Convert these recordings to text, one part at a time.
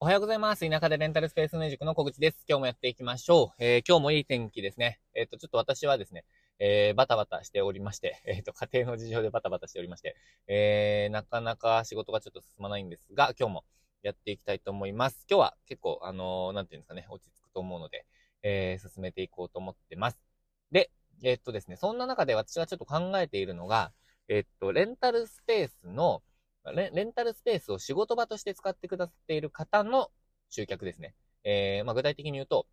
おはようございます。田舎でレンタルスペースの塾の小口です。今日もやっていきましょう。えー、今日もいい天気ですね。えっ、と、ちょっと私はですね、えー、バタバタしておりまして、えっ、と、家庭の事情でバタバタしておりまして、えー、なかなか仕事がちょっと進まないんですが、今日もやっていきたいと思います。今日は結構、あのなんていうんですかね、落ち着くと思うので、え進めていこうと思ってます。で、えっとですね、そんな中で私がちょっと考えているのが、えっと、レンタルスペースの、レンタルスペースを仕事場として使ってくださっている方の集客ですね。えー、まあ、具体的に言うと、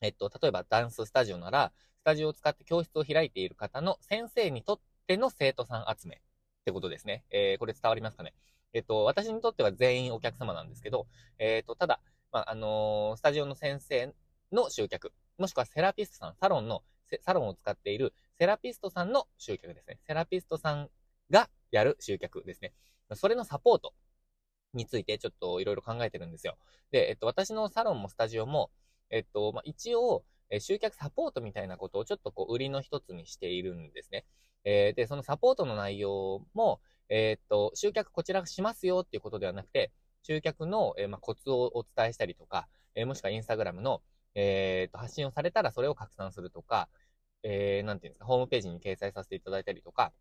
えっと、例えばダンススタジオなら、スタジオを使って教室を開いている方の先生にとっての生徒さん集めってことですね。えー、これ伝わりますかね？えっと、私にとっては全員お客様なんですけど、えっと、ただ、まあ、あのー、スタジオの先生の集客、もしくはセラピストさん、サロンの、サロンを使っているセラピストさんの集客ですね。セラピストさんがやる集客ですね。それのサポートについてちょっといろいろ考えてるんですよ。で、えっと、私のサロンもスタジオも、えっと、まあ、一応、え集客サポートみたいなことをちょっとこう、売りの一つにしているんですね。えー、で、そのサポートの内容も、えー、っと、集客こちらしますよっていうことではなくて、集客の、えー、まあ、コツをお伝えしたりとか、えもしくはインスタグラムの、えっと、発信をされたらそれを拡散するとか、えーなんていうんですか、ホームページに掲載させていただいたりとか、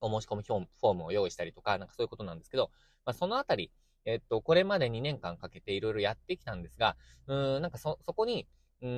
お申し込みフォームを用意したりとか、なんかそういうことなんですけど、まあ、そのあたり、えっと、これまで2年間かけていろいろやってきたんですが、うーん、なんかそ、そこに、うー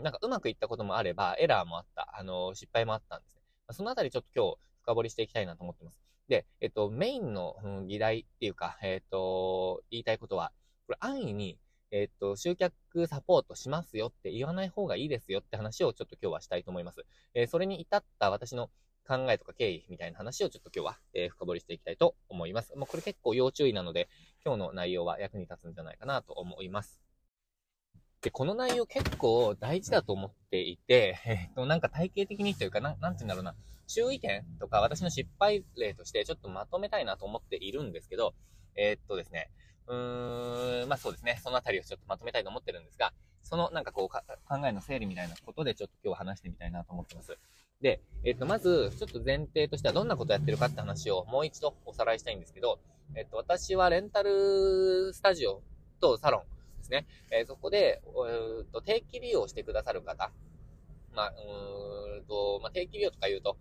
ん、なんかうまくいったこともあれば、エラーもあった、あの、失敗もあったんですね。まあ、そのあたりちょっと今日深掘りしていきたいなと思ってます。で、えっと、メインの、うん、議題っていうか、えっと、言いたいことは、これ安易に、えっと、集客サポートしますよって言わない方がいいですよって話をちょっと今日はしたいと思います。えー、それに至った私の考えとか経緯みたいな話をちょっと今日は、えー、深掘りしていきたいと思います。もうこれ結構要注意なので、今日の内容は役に立つんじゃないかなと思います。で、この内容結構大事だと思っていて、えっと、なんか体系的にというか、ななんて言うんだろうな、注意点とか私の失敗例としてちょっとまとめたいなと思っているんですけど、えー、っとですね、うーん、まあそうですね、そのあたりをちょっとまとめたいと思ってるんですが、そのなんかこう考えの整理みたいなことでちょっと今日話してみたいなと思ってます。で、えっと、まず、ちょっと前提としてはどんなことやってるかって話をもう一度おさらいしたいんですけど、えっと、私はレンタルスタジオとサロンですね。えー、そこで、うと定期利用してくださる方、まあ、うーんと、まあ、定期利用とか言うと、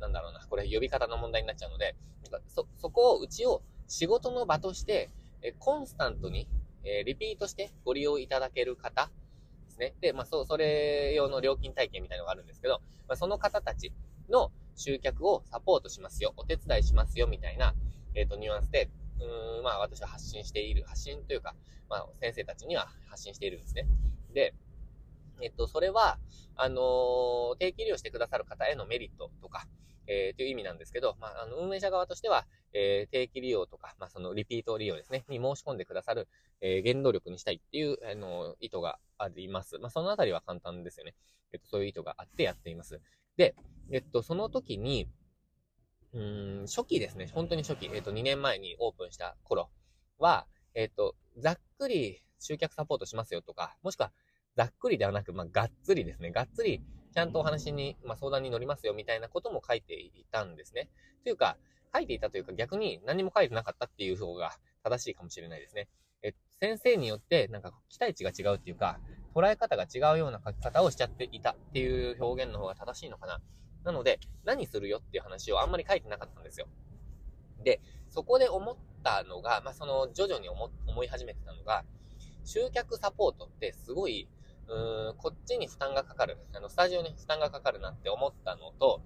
なんだろうな、これ呼び方の問題になっちゃうので、そ、そこをうちを仕事の場として、えコンスタントに、えリピートしてご利用いただける方ですね。で、まあ、そう、それ用の料金体系みたいなのがあるんですけど、まあ、その方たちの集客をサポートしますよ、お手伝いしますよ、みたいな、えっ、ー、と、ニュアンスで、うーん、まあ、私は発信している、発信というか、まあ、先生たちには発信しているんですね。で、えっと、それは、あのー、定期利用してくださる方へのメリットとか、えー、という意味なんですけど、まあ、あの、運営者側としては、えー、定期利用とか、まあ、そのリピート利用ですね、に申し込んでくださる、えー、原動力にしたいっていう、あの、意図があります。まあ、そのあたりは簡単ですよね。えっと、そういう意図があってやっています。で、えっと、その時に、うん、初期ですね。本当に初期。えっと、2年前にオープンした頃は、えっと、ざっくり集客サポートしますよとか、もしくは、ざっくりではなく、まあ、がっつりですね。がっつり、ちゃんとお話に、まあ、相談に乗りますよみたいなことも書いていたんですね。というか、書いていたというか逆に何も書いてなかったっていう方が正しいかもしれないですね。え、先生によってなんか期待値が違うっていうか、捉え方が違うような書き方をしちゃっていたっていう表現の方が正しいのかな。なので、何するよっていう話をあんまり書いてなかったんですよ。で、そこで思ったのが、まあ、その徐々に思思い始めてたのが、集客サポートってすごい、うーん、こっちに負担がかかる。あの、スタジオに負担がかかるなって思ったのと、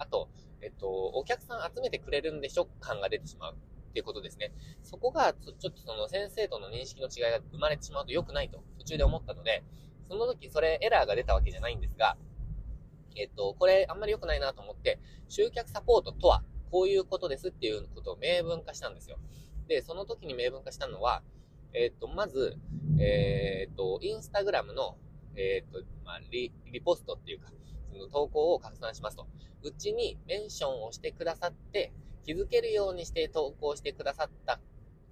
あと、えっと、お客さん集めてくれるんでしょ？感が出てしまう。っていうことですね。そこがちょ、っとその先生との認識の違いが生まれてしまうと良くないと途中で思ったので、その時それエラーが出たわけじゃないんですが、えっと、これあんまり良くないなと思って、集客サポートとはこういうことですっていうことを明文化したんですよ。で、その時に明文化したのは、えっと、まず、えー、っと、インスタグラムの、えー、っと、まあ、リ、リポストっていうか、その投稿を拡散しますと。うちにメンションをしてくださって、気づけるようにして投稿してくださった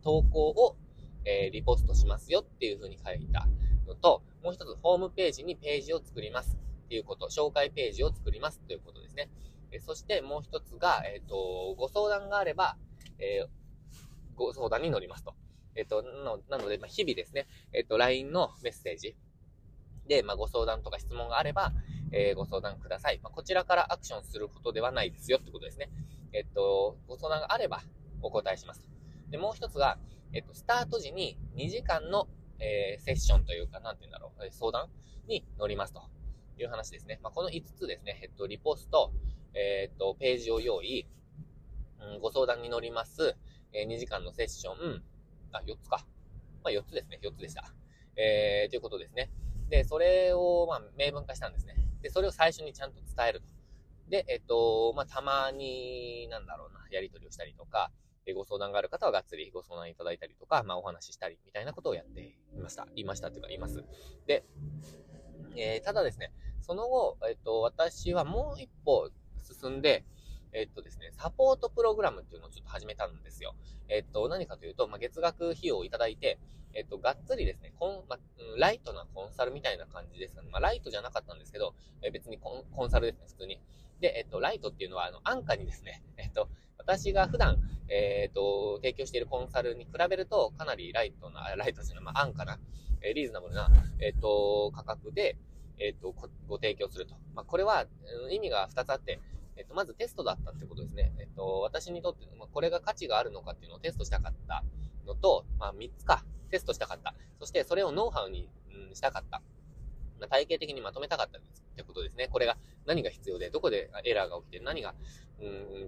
投稿を、えー、リポストしますよっていう風に書いたのと、もう一つ、ホームページにページを作りますっていうこと、紹介ページを作りますということですね。えそしてもう一つが、えっ、ー、と、ご相談があれば、えー、ご相談に乗りますと。えっと、なので、まあ、日々ですね、えっと、LINE のメッセージで、まあ、ご相談とか質問があれば、えー、ご相談ください。まあ、こちらからアクションすることではないですよってことですね。えっと、ご相談があればお答えします。で、もう一つが、えっと、スタート時に2時間の、えー、セッションというか、なんて言うんだろう、相談に乗りますという話ですね。まあ、この5つですね、えっと、リポスト、えー、っと、ページを用意、うん、ご相談に乗ります、えー、2時間のセッション、あ、4つか。まあ、4つですね、4つでした。えー、ということですね。で、それを、まあ、明文化したんですね。で、それを最初にちゃんと伝えると。で、えっと、まあ、たまに、なんだろうな、やり取りをしたりとか、ご相談がある方はがっつりご相談いただいたりとか、まあ、お話ししたりみたいなことをやっていました。言いましたっていうか、います。で、えー、ただですね、その後、えっと、私はもう一歩進んで、えっとですね、サポートプログラムっていうのをちょっと始めたんですよ。えっと、何かというと、まあ、月額費用をいただいて、えっと、がっつりですね、コン、まあ、ライトなコンサルみたいな感じですかね。まあ、ライトじゃなかったんですけど、え別にコンコンサルですね、普通に。で、えっと、ライトっていうのは、あの、安価にですね、えっと、私が普段、えっ、と、提供しているコンサルに比べると、かなりライトな、ライトですね、まあ、安価な、え、リーズナブルな、えっ、と、価格で、えっ、とご、提供すると。まあ、これは、意味が2つあって、えっ、と、まずテストだったってことですね。えっ、と、私にとって、まあ、これが価値があるのかっていうのをテストしたかったのと、まあ、3つか、テストしたかった。そして、それをノウハウに、うん、したかった。まあ、体系的にまとめたかったってことですね。これが何が必要で、どこでエラーが起きて、何が、う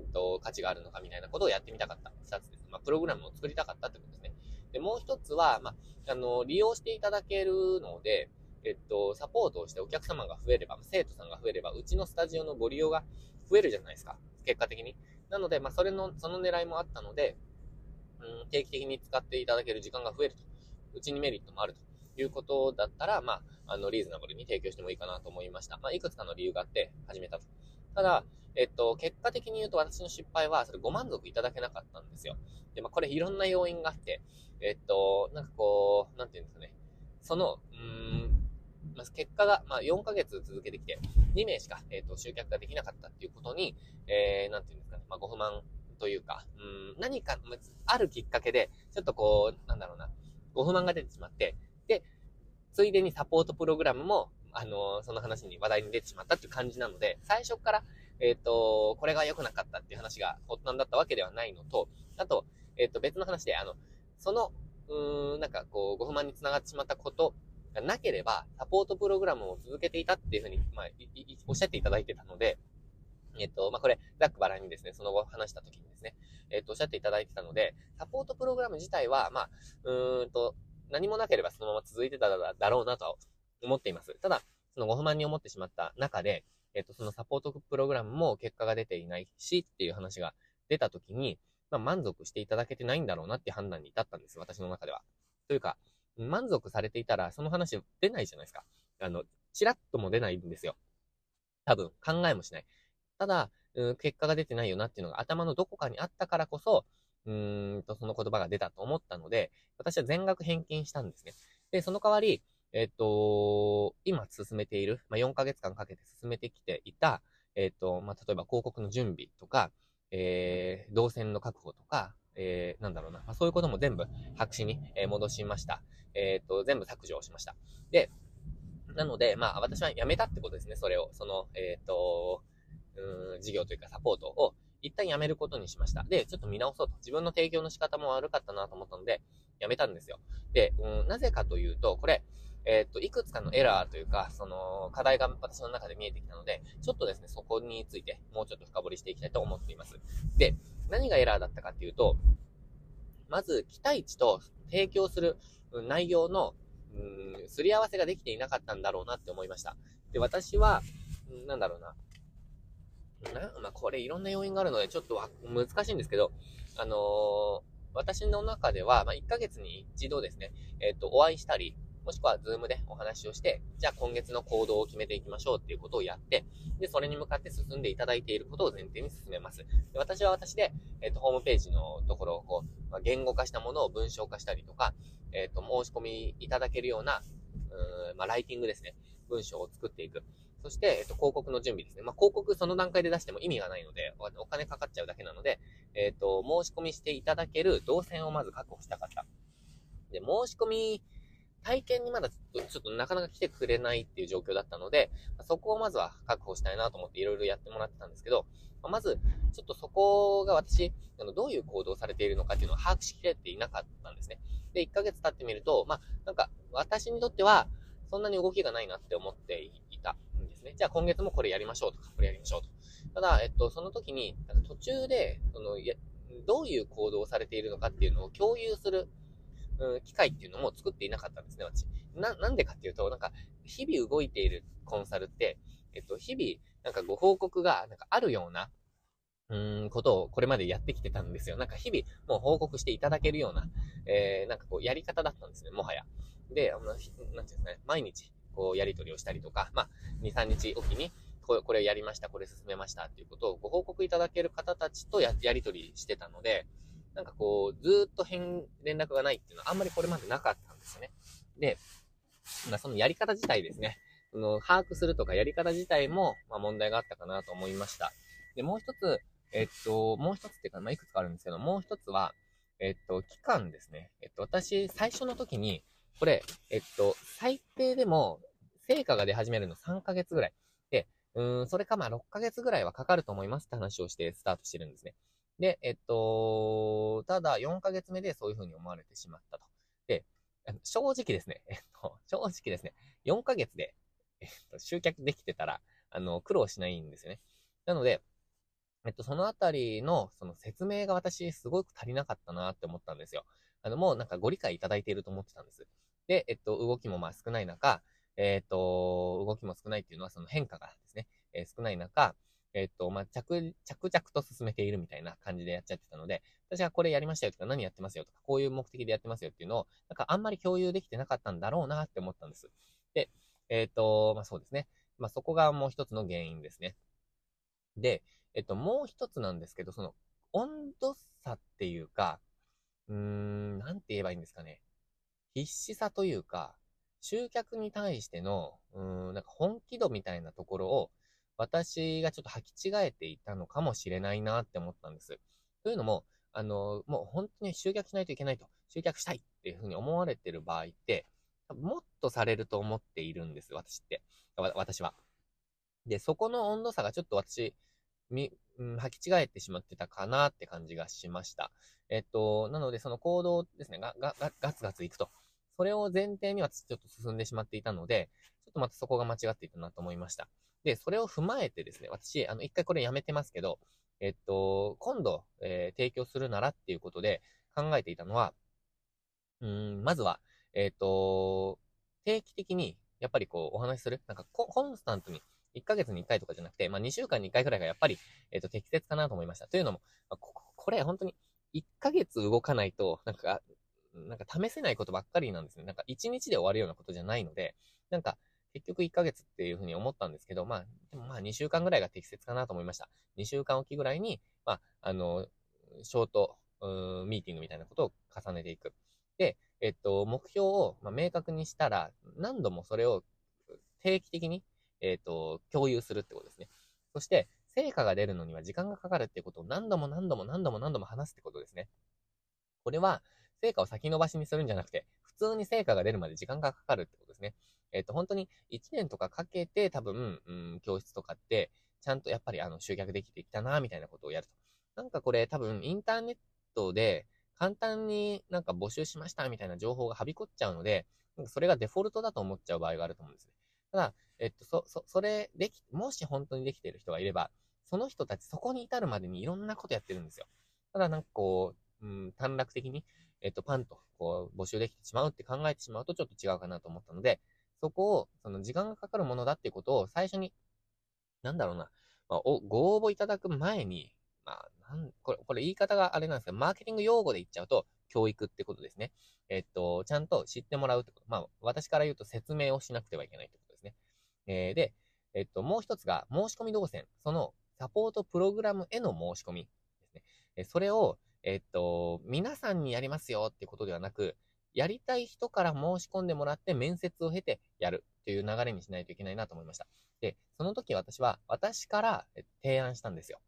んと、価値があるのかみたいなことをやってみたかった。二つです。まあ、プログラムを作りたかったってことですね。で、もう一つは、まあ、あの、利用していただけるので、えっと、サポートをしてお客様が増えれば、生徒さんが増えれば、うちのスタジオのご利用が増えるじゃないですか。結果的に。なので、まあ、それの、その狙いもあったので、うん、定期的に使っていただける時間が増えると。うちにメリットもあると。いうことだったら、まあ、あの、リーズナブルに提供してもいいかなと思いました。まあ、いくつかの理由があって始めたと。ただ、えっと、結果的に言うと私の失敗は、それご満足いただけなかったんですよ。で、まあ、これいろんな要因があって、えっと、なんかこう、なんていうんですかね。その、うーん、まあ、結果が、まあ、4ヶ月続けてきて、2名しか、えっと、集客ができなかったっていうことに、えー、なんていうんですかね。まあ、ご不満というか、うん、何か、あるきっかけで、ちょっとこう、なんだろうな、ご不満が出てしまって、で、ついでにサポートプログラムも、あの、その話に話題に出てしまったっていう感じなので、最初から、えっ、ー、と、これが良くなかったっていう話が発端だったわけではないのと、あと、えっ、ー、と、別の話で、あの、その、うん、なんかこう、ご不満につながってしまったことがなければ、サポートプログラムを続けていたっていうふうに、まあ、おっしゃっていただいてたので、えっ、と、まあ、これ、ザックバラにですね、その後話した時にですね、えっ、と、おっしゃっていただいてたので、サポートプログラム自体は、まあ、うーんと、何もなければそのまま続いてただろうなと思っています。ただ、そのご不満に思ってしまった中で、えっと、そのサポートプログラムも結果が出ていないしっていう話が出た時に、まあ、満足していただけてないんだろうなっていう判断に至ったんです、私の中では。というか、満足されていたら、その話出ないじゃないですか。あの、チラッとも出ないんですよ。多分、考えもしない。ただ、うん、結果が出てないよなっていうのが頭のどこかにあったからこそ、うーんと、その言葉が出たと思ったので、私は全額返金したんですね。で、その代わり、えっと、今進めている、まあ、4ヶ月間かけて進めてきていた、えっと、まあ、例えば広告の準備とか、えー、動線の確保とか、えー、なんだろうな、まあ、そういうことも全部白紙に戻しました。えっと、全部削除をしました。で、なので、まあ、私は辞めたってことですね、それを。その、えっ、と、うん、事業というかサポートを一旦やめることにしました。で、ちょっと見直そうと。自分の提供の仕方も悪かったなと思ったので、やめたんですよ。で、うん、なぜかというと、これ、えっ、と、いくつかのエラーというか、その、課題が私の中で見えてきたので、ちょっとですね、そこについてもうちょっと深掘りしていきたいと思っています。で、何がエラーだったかっていうと、まず、期待値と提供する内容の、うん、すり合わせができていなかったんだろうなって思いました。で、私は、なんだろうな、なまあ、これいろんな要因があるので、ちょっとは難しいんですけど、あのー、私の中では、まあ、1ヶ月に一度ですね、えっ、ー、と、お会いしたり、もしくはズームでお話をして、じゃあ今月の行動を決めていきましょうっていうことをやって、で、それに向かって進んでいただいていることを前提に進めます。で私は私で、えっ、ー、と、ホームページのところをこう、まあ、言語化したものを文章化したりとか、えっ、と、申し込みいただけるような、うーん、まあ、ライティングですね。文章を作っていく。そして、えっと、広告の準備ですね。まあ、広告その段階で出しても意味がないので、お金かかっちゃうだけなので、えっと、申し込みしていただける動線をまず確保したかった。で申し込み、体験にまだちょっとなかなか来てくれないっていう状況だったので、そこをまずは確保したいなと思っていろいろやってもらってたんですけど、まず、ちょっとそこが私、あのどういう行動をされているのかっていうのを把握しきれていなかったんですね。で、1ヶ月経ってみると、まあ、なんか、私にとっては、そんなに動きがないなって思っていたんですね。じゃあ今月もこれやりましょうとか、これやりましょうと。ただ、えっと、その時に、途中で、その、どういう行動をされているのかっていうのを共有する、うん、機会っていうのも作っていなかったんですね、私。な、なんでかっていうと、なんか、日々動いているコンサルって、えっと、日々、なんかご報告が、なんかあるような、うーん、ことをこれまでやってきてたんですよ。なんか日々、もう報告していただけるような、えー、なんかこう、やり方だったんですね、もはや。で、あの、なんていうんですかね、毎日、こう、やり取りをしたりとか、まあ、2、3日おきに、これやりました、これ進めましたっていうことをご報告いただける方たちとややり取りしてたので、なんかこう、ずっと変、連絡がないっていうのはあんまりこれまでなかったんですよね。で、まあ、そのやり方自体ですね、その把握するとかやり方自体も、まあ、問題があったかなと思いました。で、もう一つ、えっと、もう一つっていうか、まあ、いくつかあるんですけど、もう一つは、えっと、期間ですね。えっと、私、最初の時に、これ、えっと、最低でも、成果が出始めるの3ヶ月ぐらい。で、うん、それかまあ6ヶ月ぐらいはかかると思いますって話をしてスタートしてるんですね。で、えっと、ただ4ヶ月目でそういう風に思われてしまったと。で、正直ですね、えっと、正直ですね、4ヶ月で、えっと、集客できてたら、あの、苦労しないんですよね。なので、えっと、そのあたりの、その説明が私、すごく足りなかったなって思ったんですよ。あの、もうなんかご理解いただいていると思ってたんです。で、えっと、動きもまあ少ない中、えっと、動きも少ないっていうのはその変化がですね、えー、少ない中、えっと、まあ、着、着々と進めているみたいな感じでやっちゃってたので、私はこれやりましたよとか、何やってますよとか、こういう目的でやってますよっていうのを、なんかあんまり共有できてなかったんだろうなって思ったんです。で、えっと、まあ、そうですね。まあ、そこがもう一つの原因ですね。で、えっと、もう一つなんですけど、その、温度差っていうか、うーん、なんて言えばいいんですかね。必死さというか、集客に対しての、うーん、なんか本気度みたいなところを、私がちょっと履き違えていたのかもしれないなって思ったんです。というのも、あの、もう本当に集客しないといけないと、集客したいっていうふうに思われてる場合って、もっとされると思っているんです、私って。私は。で、そこの温度差がちょっと私、み、うん、履き違えてしまってたかなって感じがしました。えっと、なのでその行動ですね、が、が、がガツガツいくと。それを前提にはちょっと進んでしまっていたので、ちょっとまたそこが間違っていたなと思いました。で、それを踏まえてですね、私、あの、一回これやめてますけど、えっと、今度、えー、提供するならっていうことで考えていたのは、うん、まずは、えっと、定期的に、やっぱりこう、お話しする。なんかコ、コンスタントに、1ヶ月に1回とかじゃなくて、まあ、2週間に1回くらいがやっぱり、えっ、と、適切かなと思いました。というのも、ここれ、本当に、1ヶ月動かないと、なんか、なんか試せないことばっかりなんですね。なんか1日で終わるようなことじゃないので、なんか、結局1ヶ月っていうふうに思ったんですけど、まあ、でもまあ2週間ぐらいが適切かなと思いました。2週間おきぐらいに、まあ、あの、ショート、ミーティングみたいなことを重ねていく。で、えっと、目標を、ま、明確にしたら、何度もそれを定期的に、えっ、と、共有するってことですね。そして、成果が出るのには時間がかかるってことを何度も何度も何度も何度も話すってことですね。これは、成果を先延ばしにするんじゃなくて、普通に成果が出るまで時間がかかるってことですね。えっ、と、本当に1年とかかけて多分、うん、教室とかって、ちゃんとやっぱりあの集客できてきたな、みたいなことをやると。なんかこれ多分インターネットで簡単になんか募集しましたみたいな情報がはびこっちゃうので、なんかそれがデフォルトだと思っちゃう場合があると思うんですね。ただ、えっと、そ、そ、それ、でき、もし本当にできている人がいれば、その人たちそこに至るまでにいろんなことやってるんですよ。ただなんかこう、うん、短絡的に、えっと、パンと、こう、募集できてしまうって考えてしまうとちょっと違うかなと思ったので、そこを、その時間がかかるものだっていうことを最初に、なんだろうな、まあ、お、ご応募いただく前に、まあ、なん、これ、これ言い方があれなんですけど、マーケティング用語で言っちゃうと、教育ってことですね。えっと、ちゃんと知ってもらうってこと。まあ、私から言うと説明をしなくてはいけないってことですね。えー、で、えっと、もう一つが、申し込み動線。その、サポートプログラムへの申し込みですね。えそれを、えっと、皆さんにやりますよってことではなく、やりたい人から申し込んでもらって面接を経てやるという流れにしないといけないなと思いました。で、その時私は、私から提案したんですよ。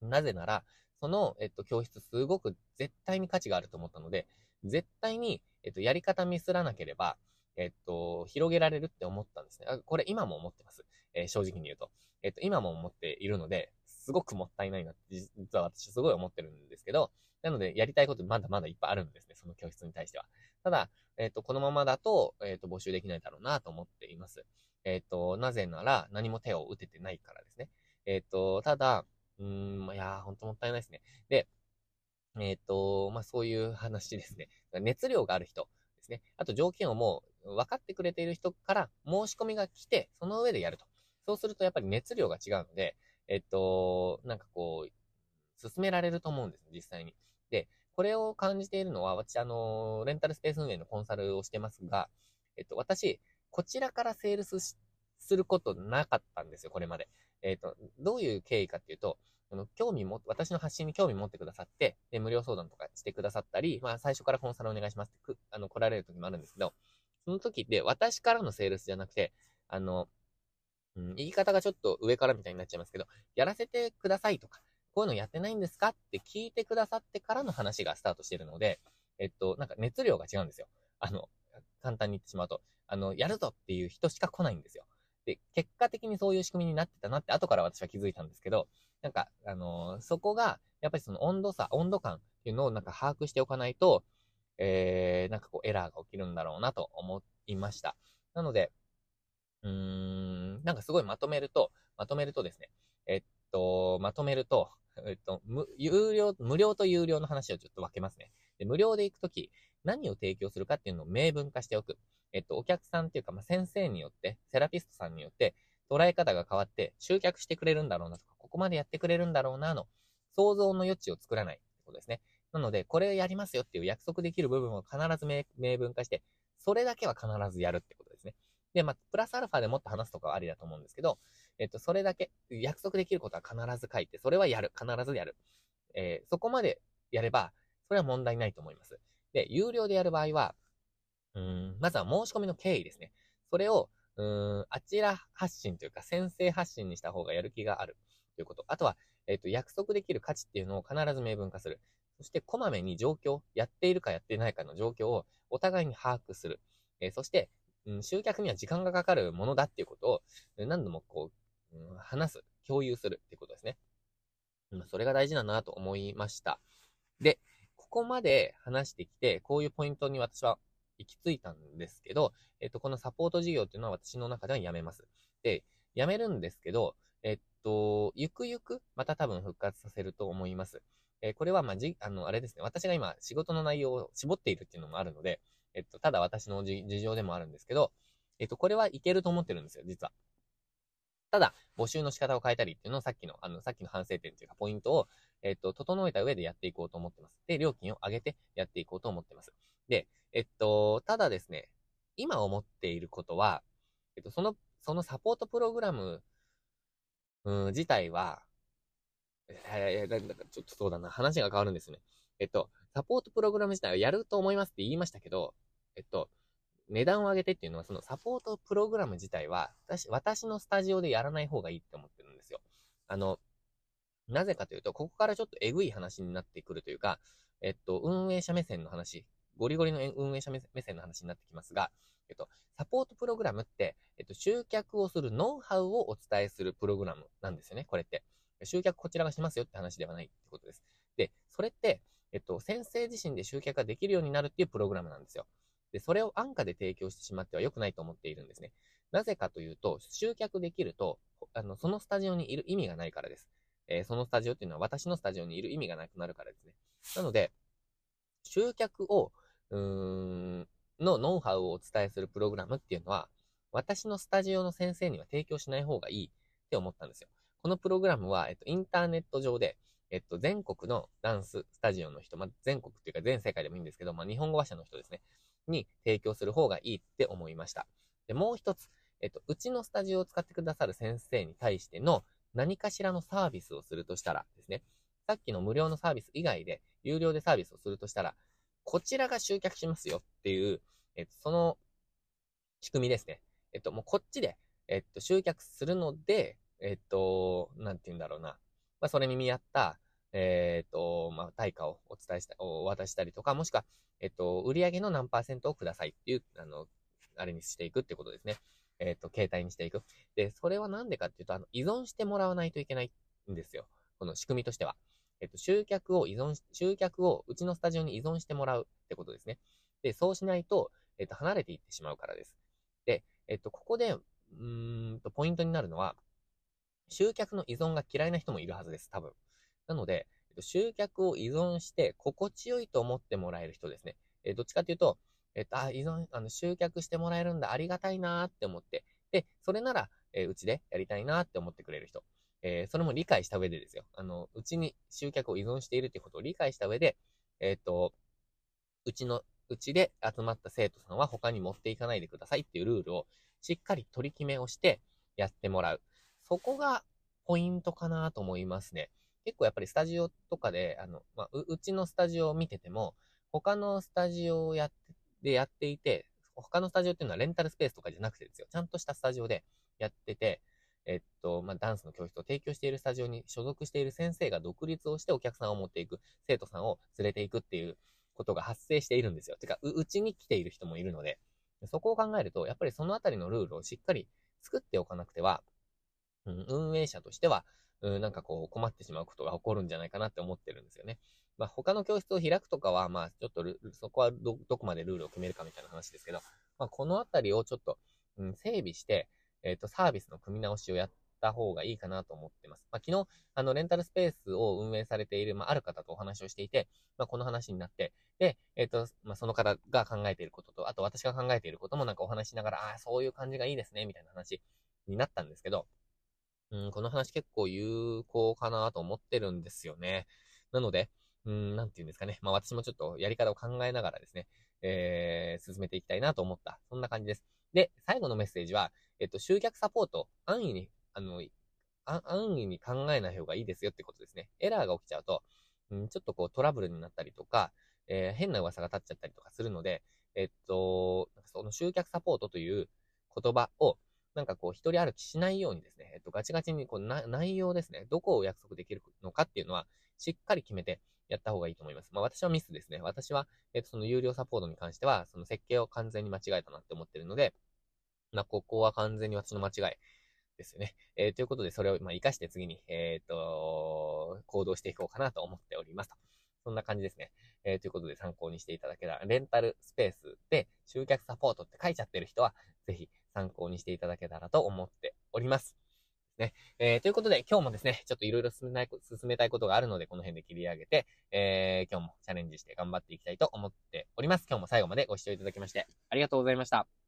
なぜなら、その、えっと、教室すごく絶対に価値があると思ったので、絶対に、えっと、やり方ミスらなければ、えっと、広げられるって思ったんですね。これ今も思ってます。えー、正直に言うと。えっと、今も思っているので、すごくもったいないなって、実は私すごい思ってるんですけど、なので、やりたいことまだまだいっぱいあるんですね、その教室に対しては。ただ、えっ、と、このままだと、えっ、と、募集できないだろうなと思っています。えっ、と、なぜなら、何も手を打ててないからですね。えっ、と、ただ、うーん、いやー、ほんともったいないですね。で、えっ、と、まあ、そういう話ですね。熱量がある人ですね。あと条件をもう分かってくれている人から申し込みが来て、その上でやると。そうするとやっぱり熱量が違うので、えっと、なんかこう、進められると思うんです、実際に。で、これを感じているのは、私、あの、レンタルスペース運営のコンサルをしてますが、えっと、私、こちらからセールスすることなかったんですよ、これまで。えっと、どういう経緯かっていうと、あの、興味も、私の発信に興味持ってくださって、で、無料相談とかしてくださったり、まあ、最初からコンサルお願いしますって、あの、来られる時もあるんですけど、その時で、私からのセールスじゃなくて、あの、うん、言い方がちょっと上からみたいになっちゃいますけど、やらせてくださいとか、こういうのやってないんですかって聞いてくださってからの話がスタートしてるので、えっと、なんか熱量が違うんですよ。あの、簡単に言ってしまうと、あの、やるぞっていう人しか来ないんですよ。で、結果的にそういう仕組みになってたなって後から私は気づいたんですけど、なんか、あのー、そこが、やっぱりその温度差、温度感っていうのをなんか把握しておかないと、えー、なんかこうエラーが起きるんだろうなと思いました。なので、うーん、なんかすごいまとめると、まとめるとですね、えっと、まとめると、えっと、無、有料、無料と有料の話をちょっと分けますね。で、無料で行くとき、何を提供するかっていうのを明文化しておく。えっと、お客さんっていうか、まあ、先生によって、セラピストさんによって、捉え方が変わって、集客してくれるんだろうなとか、ここまでやってくれるんだろうな、の、想像の余地を作らないってことですね。なので、これやりますよっていう約束できる部分を必ず明文化して、それだけは必ずやるってことです。で、まあ、プラスアルファでもっと話すとかはありだと思うんですけど、えっと、それだけ、約束できることは必ず書いて、それはやる。必ずやる。えー、そこまでやれば、それは問題ないと思います。で、有料でやる場合は、うん、まずは申し込みの経緯ですね。それを、うん、あちら発信というか、先生発信にした方がやる気があるということ。あとは、えっ、と、約束できる価値っていうのを必ず明文化する。そして、こまめに状況、やっているかやっていないかの状況をお互いに把握する。えー、そして、うん、集客には時間がかかるものだっていうことを何度もこう、話す、共有するっていうことですね。うん、それが大事だなと思いました。で、ここまで話してきて、こういうポイントに私は行き着いたんですけど、えっと、このサポート事業っていうのは私の中ではやめます。で、やめるんですけど、えっと、ゆくゆく、また多分復活させると思います。えー、これは、まあ、じ、あの、あれですね。私が今、仕事の内容を絞っているっていうのもあるので、えっと、ただ私の事情でもあるんですけど、えっと、これはいけると思ってるんですよ、実は。ただ、募集の仕方を変えたりっていうのをさっきの、あの、さっきの反省点っていうか、ポイントを、えっと、整えた上でやっていこうと思ってます。で、料金を上げてやっていこうと思ってます。で、えっと、ただですね、今思っていることは、えっと、その、そのサポートプログラム、うん、自体は、えー、だかちょっとそうだな、話が変わるんですね。えっと、サポートプログラム自体はやると思いますって言いましたけど、えっと、値段を上げてっていうのは、そのサポートプログラム自体は、私、私のスタジオでやらない方がいいって思ってるんですよ。あの、なぜかというと、ここからちょっとエグい話になってくるというか、えっと、運営者目線の話、ゴリゴリの運営者目線の話になってきますが、えっと、サポートプログラムって、えっと、集客をするノウハウをお伝えするプログラムなんですよね、これって。集客こちらがしますよって話ではないってことです。で、それって、えっと、先生自身で集客ができるようになるっていうプログラムなんですよ。で、それを安価で提供してしまっては良くないと思っているんですね。なぜかというと、集客できると、あの、そのスタジオにいる意味がないからです。えー、そのスタジオっていうのは私のスタジオにいる意味がなくなるからですね。なので、集客を、うーん、のノウハウをお伝えするプログラムっていうのは、私のスタジオの先生には提供しない方がいいって思ったんですよ。このプログラムは、えっと、インターネット上で、えっと、全国のダンススタジオの人、まあ、全国っていうか全世界でもいいんですけど、まあ、日本語話者の人ですね、に提供する方がいいって思いました。で、もう一つ、えっと、うちのスタジオを使ってくださる先生に対しての何かしらのサービスをするとしたらですね、さっきの無料のサービス以外で、有料でサービスをするとしたら、こちらが集客しますよっていう、えっと、その仕組みですね。えっと、もうこっちで、えっと、集客するので、えっと、なんて言うんだろうな。まあ、それに見合った、えっ、と、まあ、対価をお伝えした、お渡したりとか、もしくは、えっ、と、売上の何パーセントをくださいっていう、あの、あれにしていくってことですね。えっ、と、携帯にしていく。で、それはなんでかっていうと、あの、依存してもらわないといけないんですよ。この仕組みとしては。えっ、と、集客を依存し、集客をうちのスタジオに依存してもらうってことですね。で、そうしないと、えっ、と、離れていってしまうからです。で、えっ、と、ここで、うーんと、ポイントになるのは、集客の依存が嫌いな人もいるはずです、多分。なので、えっと、集客を依存して心地よいと思ってもらえる人ですね。えどっちかというと、えっと、あ、依存、あの、集客してもらえるんだ、ありがたいなーって思って、で、それなら、えうちでやりたいなーって思ってくれる人。えー、それも理解した上でですよ。あの、うちに集客を依存しているっていうことを理解した上で、えっ、と、うちの、うちで集まった生徒さんは他に持っていかないでくださいっていうルールをしっかり取り決めをしてやってもらう。そこがポイントかなと思いますね。結構やっぱりスタジオとかで、あの、まあ、う、うちのスタジオを見てても、他のスタジオをやって、でやっていて、他のスタジオっていうのはレンタルスペースとかじゃなくてですよ。ちゃんとしたスタジオでやってて、えっと、まあ、ダンスの教室を提供しているスタジオに所属している先生が独立をしてお客さんを持っていく、生徒さんを連れていくっていうことが発生しているんですよ。てか、う、うちに来ている人もいるので、そこを考えると、やっぱりそのあたりのルールをしっかり作っておかなくては、うん、運営者としては、うん、なんかこう困ってしまうことが起こるんじゃないかなって思ってるんですよね。まあ他の教室を開くとかは、まあちょっとそこはど、どこまでルールを決めるかみたいな話ですけど、まあこのあたりをちょっと、うん、整備して、えっ、ー、と、サービスの組み直しをやった方がいいかなと思ってます。まあ昨日、あの、レンタルスペースを運営されている、まあある方とお話をしていて、まあこの話になって、で、えっ、ー、と、まあその方が考えていることと、あと私が考えていることもなんかお話しながら、ああ、そういう感じがいいですね、みたいな話になったんですけど、うん、この話結構有効かなと思ってるんですよね。なので、うん、なんて言うんですかね。まあ私もちょっとやり方を考えながらですね、えー、進めていきたいなと思った。そんな感じです。で、最後のメッセージは、えっと、集客サポート、安易に、あの、安易に考えない方がいいですよってことですね。エラーが起きちゃうと、うん、ちょっとこうトラブルになったりとか、えー、変な噂が立っちゃったりとかするので、えっと、その集客サポートという言葉を、なんかこう、一人歩きしないようにですね、えっと、ガチガチにこう、内容ですね、どこを約束できるのかっていうのは、しっかり決めてやった方がいいと思います。まあ私はミスですね。私は、えっと、その有料サポートに関しては、その設計を完全に間違えたなって思ってるので、まあここは完全に私の間違いですよね。えー、ということで、それを、まあ、活かして次に、えっ、と、行動していこうかなと思っておりますと。そんな感じですね。えー、ということで参考にしていただけたら、レンタルスペースで集客サポートって書いちゃってる人は、ぜひ参考にしていただけたらと思っております。ね。えー、ということで、今日もですね、ちょっといろいろ進めない、進めたいことがあるので、この辺で切り上げて、えー、今日もチャレンジして頑張っていきたいと思っております。今日も最後までご視聴いただきまして、ありがとうございました。